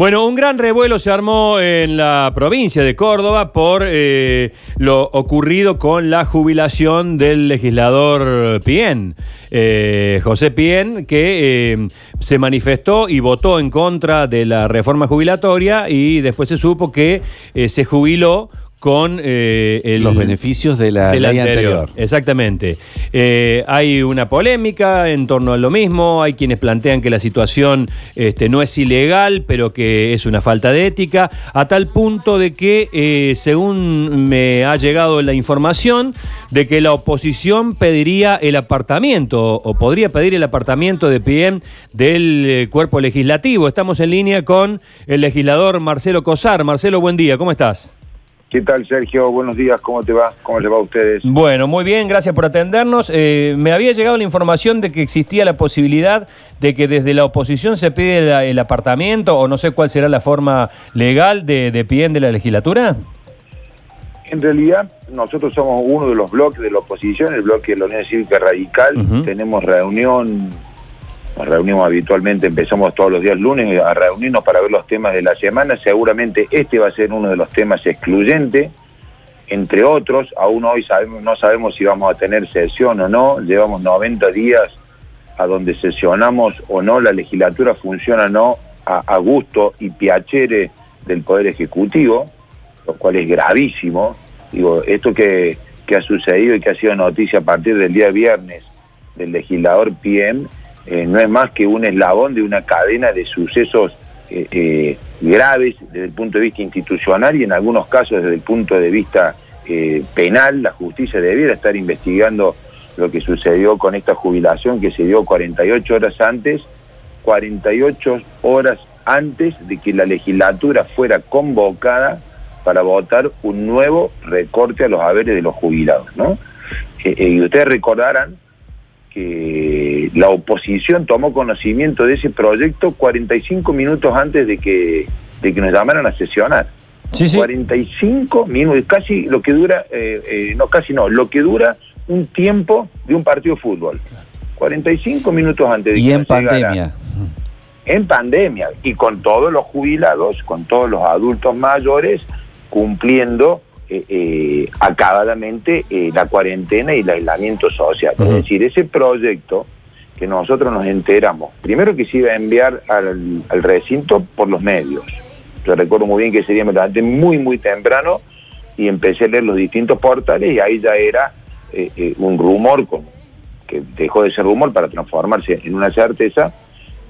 Bueno, un gran revuelo se armó en la provincia de Córdoba por eh, lo ocurrido con la jubilación del legislador Pien, eh, José Pien, que eh, se manifestó y votó en contra de la reforma jubilatoria y después se supo que se jubiló con eh, los beneficios de la ley anterior. Exactamente. Eh, hay una polémica en torno a lo mismo, hay quienes plantean que la situación este, no es ilegal, pero que es una falta de ética, a tal punto de que, eh, según me ha llegado la información, de que la oposición pediría el apartamiento, o podría pedir el apartamiento de PM del cuerpo legislativo. Estamos en línea con el legislador Marcelo Cosar. Marcelo, buen día, ¿cómo estás? ¿Qué tal, Sergio? Buenos días, ¿cómo te va? ¿Cómo le va a ustedes? Bueno, muy bien, gracias por atendernos. Eh, me había llegado la información de que existía la posibilidad de que desde la oposición se pide el apartamento, o no sé cuál será la forma legal de, de de la legislatura. En realidad, nosotros somos uno de los bloques de la oposición, el bloque de la Unión Cívica Radical. Tenemos reunión nos reunimos habitualmente, empezamos todos los días lunes a reunirnos para ver los temas de la semana. Seguramente este va a ser uno de los temas excluyentes, entre otros. Aún hoy sabemos, no sabemos si vamos a tener sesión o no. Llevamos 90 días a donde sesionamos o no, la legislatura funciona o no a, gusto y piacere del Poder Ejecutivo, lo cual es gravísimo. Digo, esto que, que ha sucedido y que ha sido noticia a partir del día viernes del legislador PM eh, no es más que un eslabón de una cadena de sucesos eh, eh, graves desde el punto de vista institucional y en algunos casos desde el punto de vista penal. La justicia debiera estar investigando lo que sucedió con esta jubilación que se dio 48 horas antes, 48 horas antes de que la legislatura fuera convocada para votar un nuevo recorte a los haberes de los jubilados. ¿no? y ustedes recordarán que la oposición tomó conocimiento de ese proyecto 45 minutos antes de que, de que nos llamaran a sesionar. Sí, 45 minutos, casi lo que dura, eh, eh, no, casi no, lo que dura un tiempo de un partido de fútbol. 45 minutos antes de y en pandemia. En pandemia, y con todos los jubilados, con todos los adultos mayores, cumpliendo acabadamente eh, la cuarentena y el aislamiento social. Es decir, ese proyecto que nosotros nos enteramos, primero que se iba a enviar al, recinto por los medios. Yo recuerdo muy bien que ese día me levanté muy, muy temprano y empecé a leer los distintos portales y ahí ya era un rumor con, que dejó de ser rumor para transformarse en una certeza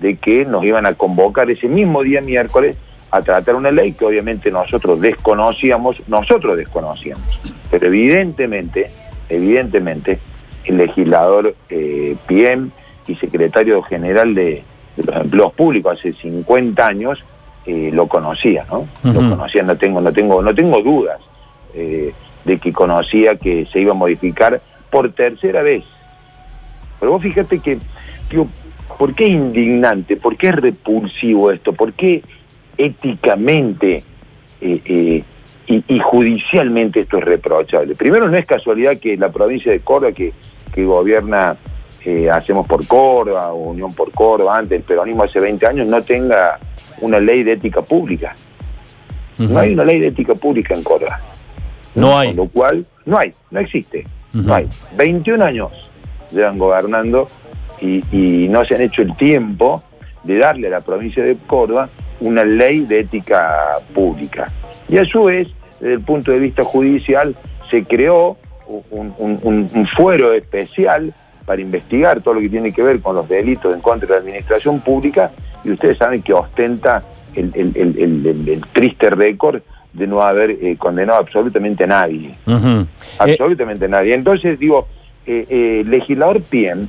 de que nos iban a convocar ese mismo día miércoles a tratar una ley que obviamente nosotros desconocíamos, nosotros desconocíamos, pero evidentemente, evidentemente, el legislador eh, PM y secretario general de, los empleos públicos hace 50 años eh, lo conocía, ¿no? Lo conocía, no tengo, no tengo, no tengo dudas eh, de que conocía que se iba a modificar por tercera vez. Pero vos fíjate que, digo, ¿por qué indignante? ¿Por qué es repulsivo esto? ¿Por qué éticamente eh, eh, y, judicialmente esto es reprochable. Primero, no es casualidad que la provincia de Córdoba, que, gobierna eh, Hacemos por Córdoba, Unión por Córdoba, antes el peronismo hace 20 años, no tenga una ley de ética pública. No hay una ley de ética pública en Córdoba. No hay. Con lo cual, no hay, no existe. No hay. 21 años llevan gobernando y, y no se han hecho el tiempo de darle a la provincia de Córdoba una ley de ética pública. Y a su vez, desde el punto de vista judicial, se creó un, fuero especial para investigar todo lo que tiene que ver con los delitos en contra de la administración pública y ustedes saben que ostenta el, triste récord de no haber eh, condenado absolutamente a nadie. Absolutamente nadie. Entonces digo, eh, eh, legislador Piem,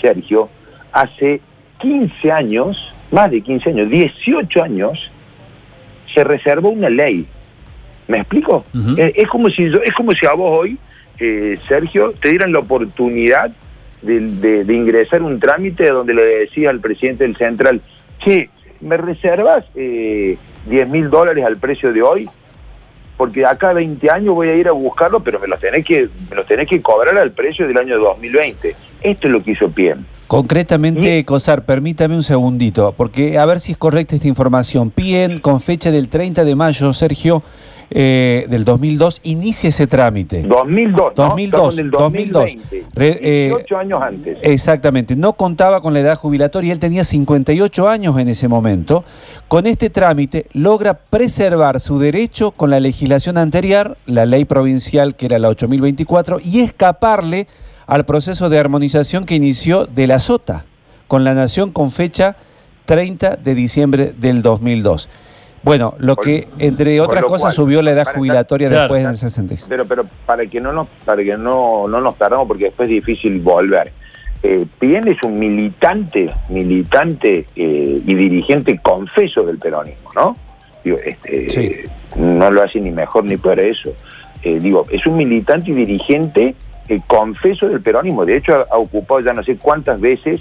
Sergio, hace 15 años más de 15 años, 18 años, se reservó una ley. ¿Me explico? es, como si es como si a vos hoy, eh, Sergio, te dieran la oportunidad de, ingresar un trámite donde le decía al presidente del Central, che, ¿me reservas eh, 10 mil dólares al precio de hoy? Porque acá 20 años voy a ir a buscarlo, pero me los tenés que, me los tenés que cobrar al precio del año 2020. Esto es lo que hizo Piem. Concretamente, Cosar, permítame un segundito, porque a ver si es correcta esta información. Piem, con fecha del 30 de mayo, Sergio, eh, del 2002, inicia ese trámite. 2002, 2002, ¿no? 2002. 18 años antes. Exactamente, no contaba con la edad jubilatoria, él tenía 58 años en ese momento. Con este trámite logra preservar su derecho con la legislación anterior, la ley provincial que era la 8024, y escaparle al proceso de armonización que inició de la SOTA con la Nación con fecha 30 de diciembre del 2002. Bueno, lo que entre otras cosas subió la edad jubilatoria después del 66. Pero pero para que no nos para que no, no nos tardamos porque después es difícil volver. Eh, Pien es un militante, militante eh, y dirigente confeso del peronismo, ¿no? Digo, este, no lo hace ni mejor ni peor eso. Eh, digo, es un militante y dirigente el confeso del peronismo. De hecho, ha, ocupado ya no sé cuántas veces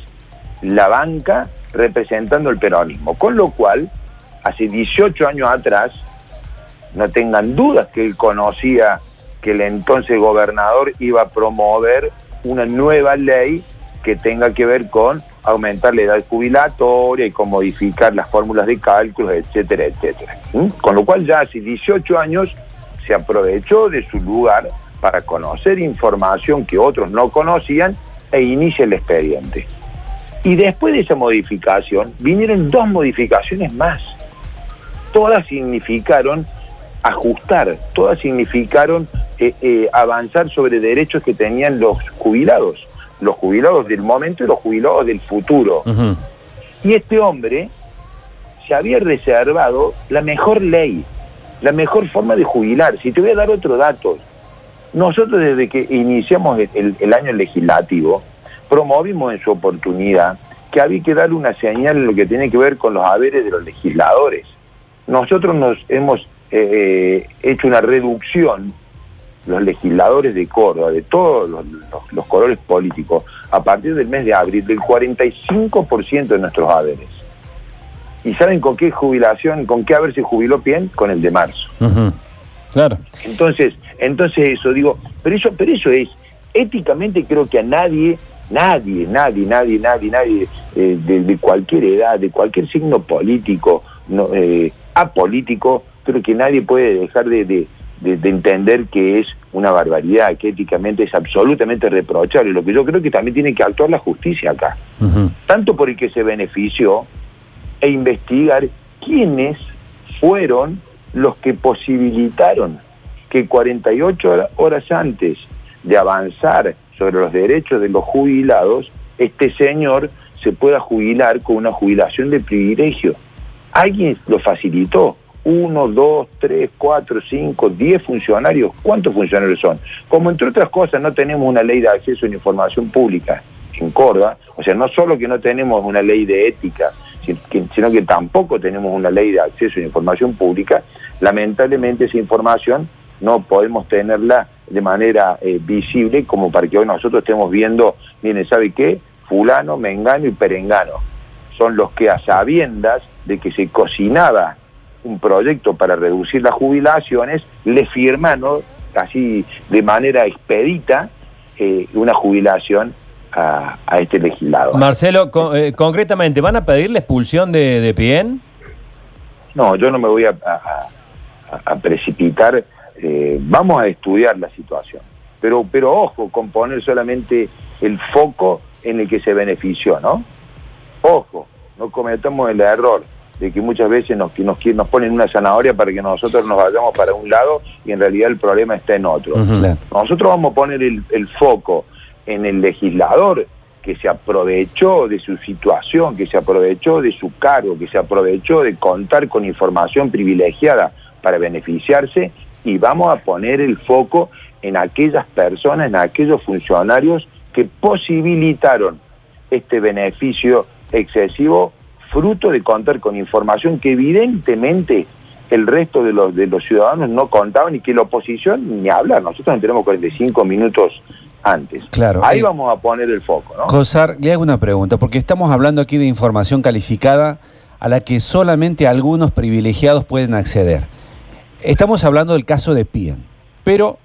la banca representando el peronismo. Con lo cual, hace 18 años atrás, no tengan dudas que él conocía que el entonces gobernador iba a promover una nueva ley que tenga que ver con aumentar la edad jubilatoria y con modificar las fórmulas de cálculos, etcétera, etcétera. ¿Mm? Con lo cual ya hace 18 años se aprovechó de su lugar para conocer información que otros no conocían e inicia el expediente. Y después de esa modificación vinieron dos modificaciones más. Todas significaron ajustar, todas significaron eh, eh, avanzar sobre derechos que tenían los jubilados, los jubilados del momento y los jubilados del futuro. Y este hombre se había reservado la mejor ley, la mejor forma de jubilar. Si te voy a dar otro dato, nosotros desde que iniciamos el, año legislativo, promovimos en su oportunidad que había que darle una señal en lo que tiene que ver con los haberes de los legisladores. Nosotros nos hemos eh, hecho una reducción, los legisladores de Córdoba, de todos los, colores políticos, a partir del mes de abril, del 45% de nuestros haberes. ¿Y saben con qué jubilación, con qué haber se jubiló bien? Con el de marzo. Claro. Entonces, entonces eso, digo, pero eso, pero eso es, éticamente creo que a nadie, nadie, nadie, nadie, nadie, nadie, eh, de, cualquier edad, de cualquier signo político, no, eh, apolítico, creo que nadie puede dejar de, entender que es una barbaridad, que éticamente es absolutamente reprochable. Lo que yo creo que también tiene que actuar la justicia acá. Tanto por el que se benefició e investigar quiénes fueron los que posibilitaron que 48 horas antes de avanzar sobre los derechos de los jubilados, este señor se pueda jubilar con una jubilación de privilegio. Alguien lo facilitó. Uno, dos, tres, cuatro, cinco, diez funcionarios. ¿Cuántos funcionarios son? Como entre otras cosas no tenemos una ley de acceso a información pública en Córdoba, o sea, no solo que no tenemos una ley de ética, sino que tampoco tenemos una ley de acceso a información pública, lamentablemente esa información no podemos tenerla de manera eh, visible como para que hoy nosotros estemos viendo, miren, ¿sabe qué? Fulano, Mengano y Perengano. Son los que a sabiendas de que se cocinaba un proyecto para reducir las jubilaciones, le firman casi de manera expedita eh, una jubilación a, este legislador. Marcelo, eh, concretamente, ¿van a pedir la expulsión de, de Pien? No, yo no me voy a a, precipitar, eh, vamos a estudiar la situación. Pero, pero ojo con poner solamente el foco en el que se benefició, ¿no? Ojo, no cometamos el error de que muchas veces nos, nos, nos ponen una zanahoria para que nosotros nos vayamos para un lado y en realidad el problema está en otro. Nosotros vamos a poner el, el foco en el legislador que se aprovechó de su situación, que se aprovechó de su cargo, que se aprovechó de contar con información privilegiada para beneficiarse y vamos a poner el foco en aquellas personas, en aquellos funcionarios que posibilitaron este beneficio excesivo fruto de contar con información que evidentemente el resto de los, de los ciudadanos no contaban y que la oposición ni hablar. Nosotros no tenemos 45 minutos antes. Claro. Ahí eh, vamos a poner el foco, ¿no? Cosar, le hago una pregunta, porque estamos hablando aquí de información calificada a la que solamente algunos privilegiados pueden acceder. Estamos hablando del caso de Pien, pero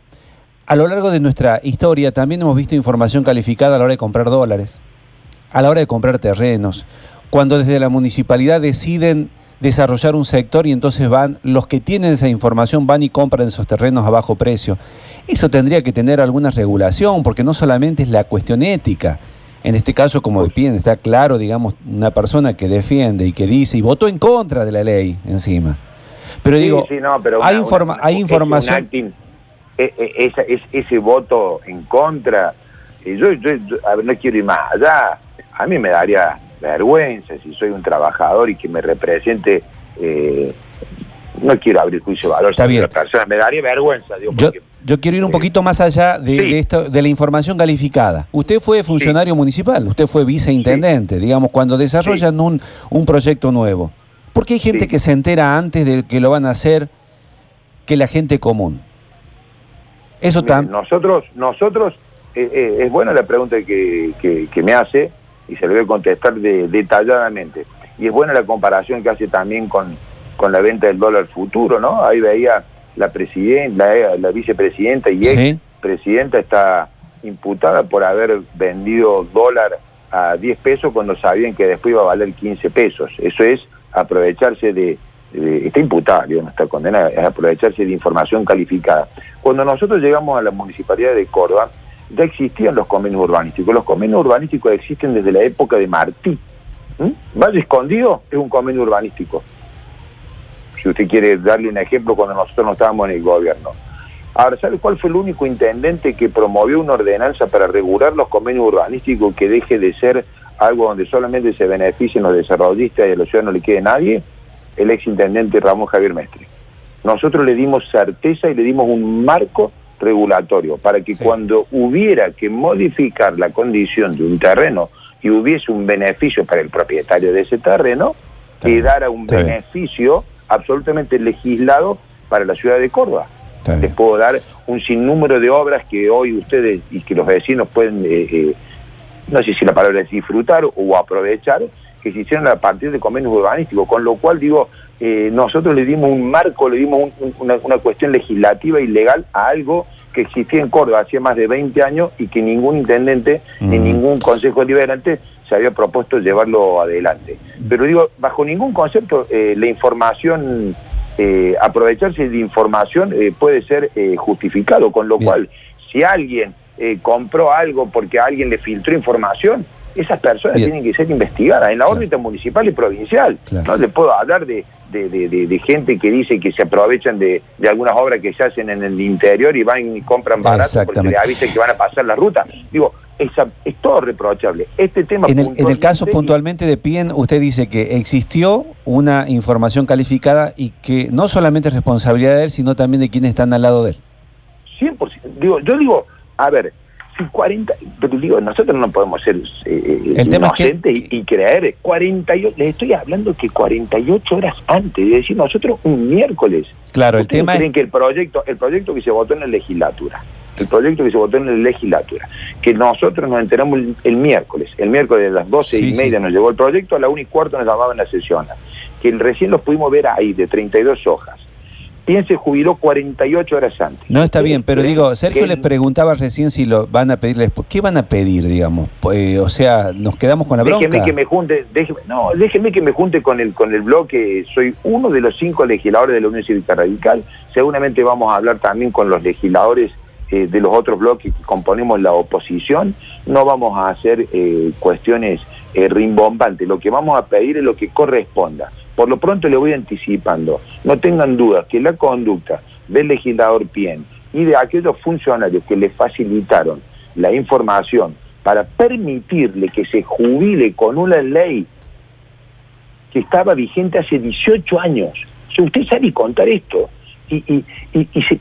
A lo largo de nuestra historia también hemos visto información calificada a la hora de comprar dólares, a la hora de comprar terrenos, cuando desde la municipalidad deciden desarrollar un sector y entonces van, los que tienen esa información van y compran esos terrenos a bajo precio. Eso tendría que tener alguna regulación, porque no solamente es la cuestión ética. En este caso, como bien está claro, digamos, una persona que defiende y que dice y votó en contra de la ley encima. Pero digo, hay, hay información. E, e, es, ese voto en contra, yo, yo, a ver, no quiero ir más allá, a mí me daría vergüenza si soy un trabajador y que me represente, eh, no quiero abrir juicio de valor bien. personas, me daría vergüenza. yo, yo, quiero ir un poquito más allá de, esto, de la información calificada. Usted fue funcionario municipal, usted fue viceintendente, digamos, cuando desarrollan un, un proyecto nuevo. Porque hay gente que se entera antes de que lo van a hacer que la gente común. Eso también. Nosotros, nosotros eh, eh, es buena la pregunta que, me hace y se le voy a contestar detalladamente. Y es buena la comparación que hace también con, con la venta del dólar futuro, ¿no? Ahí veía la presidenta, la, vicepresidenta y ex presidenta está imputada por haber vendido dólar a 10 pesos cuando sabían que después iba a valer 15 pesos. Eso es aprovecharse de, está imputada, no está condenada, es aprovecharse de información calificada. Cuando nosotros llegamos a la Municipalidad de Córdoba, ya existían los convenios urbanísticos. Los convenios urbanísticos existen desde la época de Martí. Valle Escondido es un convenio urbanístico. Si usted quiere darle un ejemplo cuando nosotros no estábamos en el gobierno. Ahora, ¿sabe cuál fue el único intendente que promovió una ordenanza para regular los convenios urbanísticos que deje de ser algo donde solamente se beneficien los desarrollistas y a los ciudadanos no le quede nadie? el exintendente Ramón Javier Mestre. Nosotros le dimos certeza y le dimos un marco regulatorio para que cuando hubiera que modificar la condición de un terreno y hubiese un beneficio para el propietario de ese terreno, quedara un beneficio absolutamente legislado para la ciudad de Córdoba. Les puedo dar un sinnúmero de obras que hoy ustedes y que los vecinos pueden, eh, eh, no sé si la palabra es disfrutar o aprovechar, que se hicieron a partir de convenios urbanísticos, con lo cual digo, eh, nosotros le dimos un marco, le dimos una, cuestión legislativa y legal a algo que existía en Córdoba hacía más de 20 años y que ningún intendente ni ningún consejo deliberante se había propuesto llevarlo adelante. Pero digo, bajo ningún concepto eh, la información, eh, aprovecharse de información puede ser justificado, con lo cual si alguien compró algo porque alguien le filtró información, esas personas tienen que ser investigadas en la órbita municipal y provincial. No le puedo hablar de, gente que dice que se aprovechan de, algunas obras que se hacen en el interior y van y compran barato porque le avisen que van a pasar la ruta. Digo, es, es todo reprochable. Este tema en el, caso puntualmente de PIEN, usted dice que existió una información calificada y que no solamente es responsabilidad de él, sino también de quienes están al lado de él. 100%. Digo, yo digo, a ver, si 40, pero digo, nosotros no podemos ser eh, inocentes y, creer, 48, les estoy hablando que 48 horas antes, es decir, nosotros un miércoles. Claro, el tema creen que el proyecto, el proyecto que se votó en la legislatura, el proyecto que se votó en la legislatura, que nosotros nos enteramos el, miércoles, el miércoles a las 12 y media nos llegó el proyecto, a la 1 y cuarto nos llamaban la sesión, que recién los pudimos ver ahí, de 32 hojas piense jubiló 48 horas antes. No está bien, pero digo, Sergio les preguntaba recién si lo van a pedirles, ¿qué van a pedir, digamos? Pues, o sea, nos quedamos con la bronca. Déjeme que me junte, déjeme, no, déjeme que me junte con el con el bloque, soy uno de los cinco legisladores de la Unión Cívica Radical, seguramente vamos a hablar también con los legisladores eh, de los otros bloques que componemos la oposición, no vamos a hacer eh, cuestiones eh, rimbombantes, lo que vamos a pedir es lo que corresponda por lo pronto le voy anticipando. No tengan dudas que la conducta del legislador Pien y de aquellos funcionarios que le facilitaron la información para permitirle que se jubile con una ley que estaba vigente hace 18 años. Si usted sabe contar esto, y,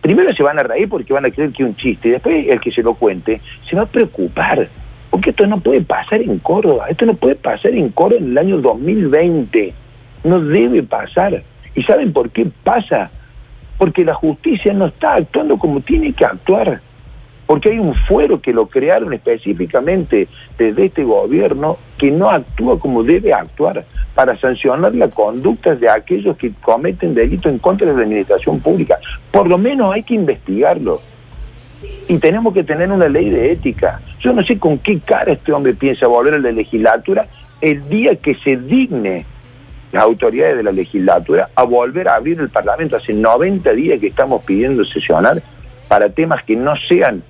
primero se van a reír porque van a creer que es un chiste, y después el que se lo cuente se va a preocupar, porque esto no puede pasar en Córdoba, esto no puede pasar en Córdoba en el año 2020. No debe pasar. ¿Y saben por qué pasa? Porque la justicia no está actuando como tiene que actuar. Porque hay un fuero que lo crearon específicamente desde este gobierno que no actúa como debe actuar para sancionar la conducta de aquellos que cometen delito en contra de la administración pública. Por lo menos hay que investigarlo. Y tenemos que tener una ley de ética. Yo no sé con qué cara este hombre piensa volver a la legislatura el día que se digne las autoridades de la legislatura a volver a abrir el Parlamento. Hace 90 días que estamos pidiendo sesionar para temas que no sean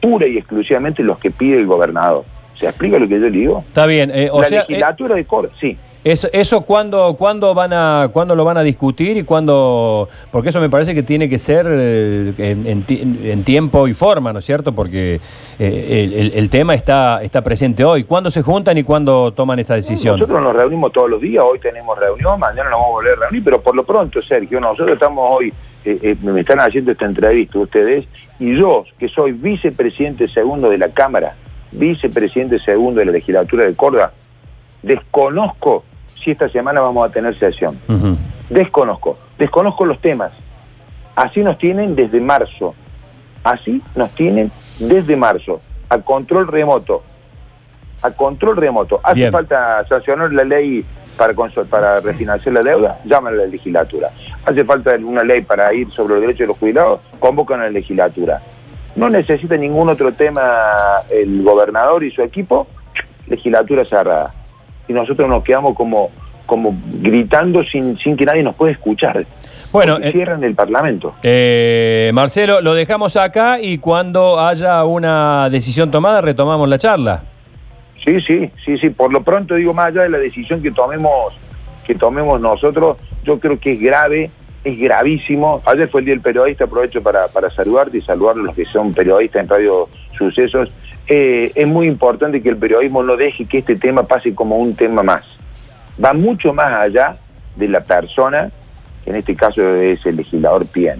pura y exclusivamente los que pide el gobernador. ¿Se explica lo que yo le digo? Está bien. Eh, la legislatura de Córdoba, sí. Eso, eso ¿cuándo, cuándo, van a, ¿cuándo lo van a discutir y cuándo...? Porque eso me parece que tiene que ser eh, en, tiempo y forma, ¿no es cierto? Porque eh, el, tema está, está presente hoy. ¿Cuándo se juntan y cuándo toman esta decisión? Nosotros nos reunimos todos los días, hoy tenemos reunión, mañana nos vamos a volver a reunir, pero por lo pronto, Sergio, nosotros estamos hoy, eh, me están haciendo esta entrevista ustedes, y yo, que soy vicepresidente segundo de la Cámara, vicepresidente segundo de la legislatura de Córdoba, desconozco si esta semana vamos a tener sesión. Desconozco, desconozco los temas. Así nos tienen desde marzo. Así nos tienen desde marzo. A control remoto. A control remoto. Hace falta sancionar la ley para, para refinanciar la deuda, llaman a la legislatura. Hace falta una ley para ir sobre los derechos de los jubilados, convocan a la legislatura. No necesita ningún otro tema el gobernador y su equipo, legislatura cerrada y nosotros nos quedamos como, como gritando sin, sin que nadie nos pueda escuchar. Bueno, eh, cierran el Parlamento. Eh, Marcelo, lo dejamos acá y cuando haya una decisión tomada retomamos la charla. Sí, sí, sí, sí. Por lo pronto digo más allá de la decisión que tomemos, que tomemos nosotros, yo creo que es grave, es gravísimo. Ayer fue el día del periodista, aprovecho para, para saludarte y saludar a los que son periodistas en Radio Sucesos. Eh, es muy importante que el periodismo no deje que este tema pase como un tema más. Va mucho más allá de la persona, que en este caso es el legislador Pien.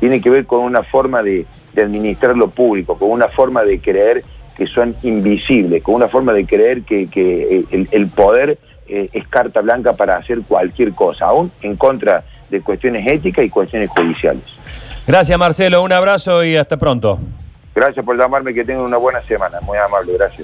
Tiene que ver con una forma de, administrar lo público, con una forma de creer que son invisibles, con una forma de creer que, el, poder eh, es carta blanca para hacer cualquier cosa, aún en contra de cuestiones éticas y cuestiones judiciales. Gracias Marcelo, un abrazo y hasta pronto. Gracias por llamarme, que tengan una buena semana. Muy amable, gracias.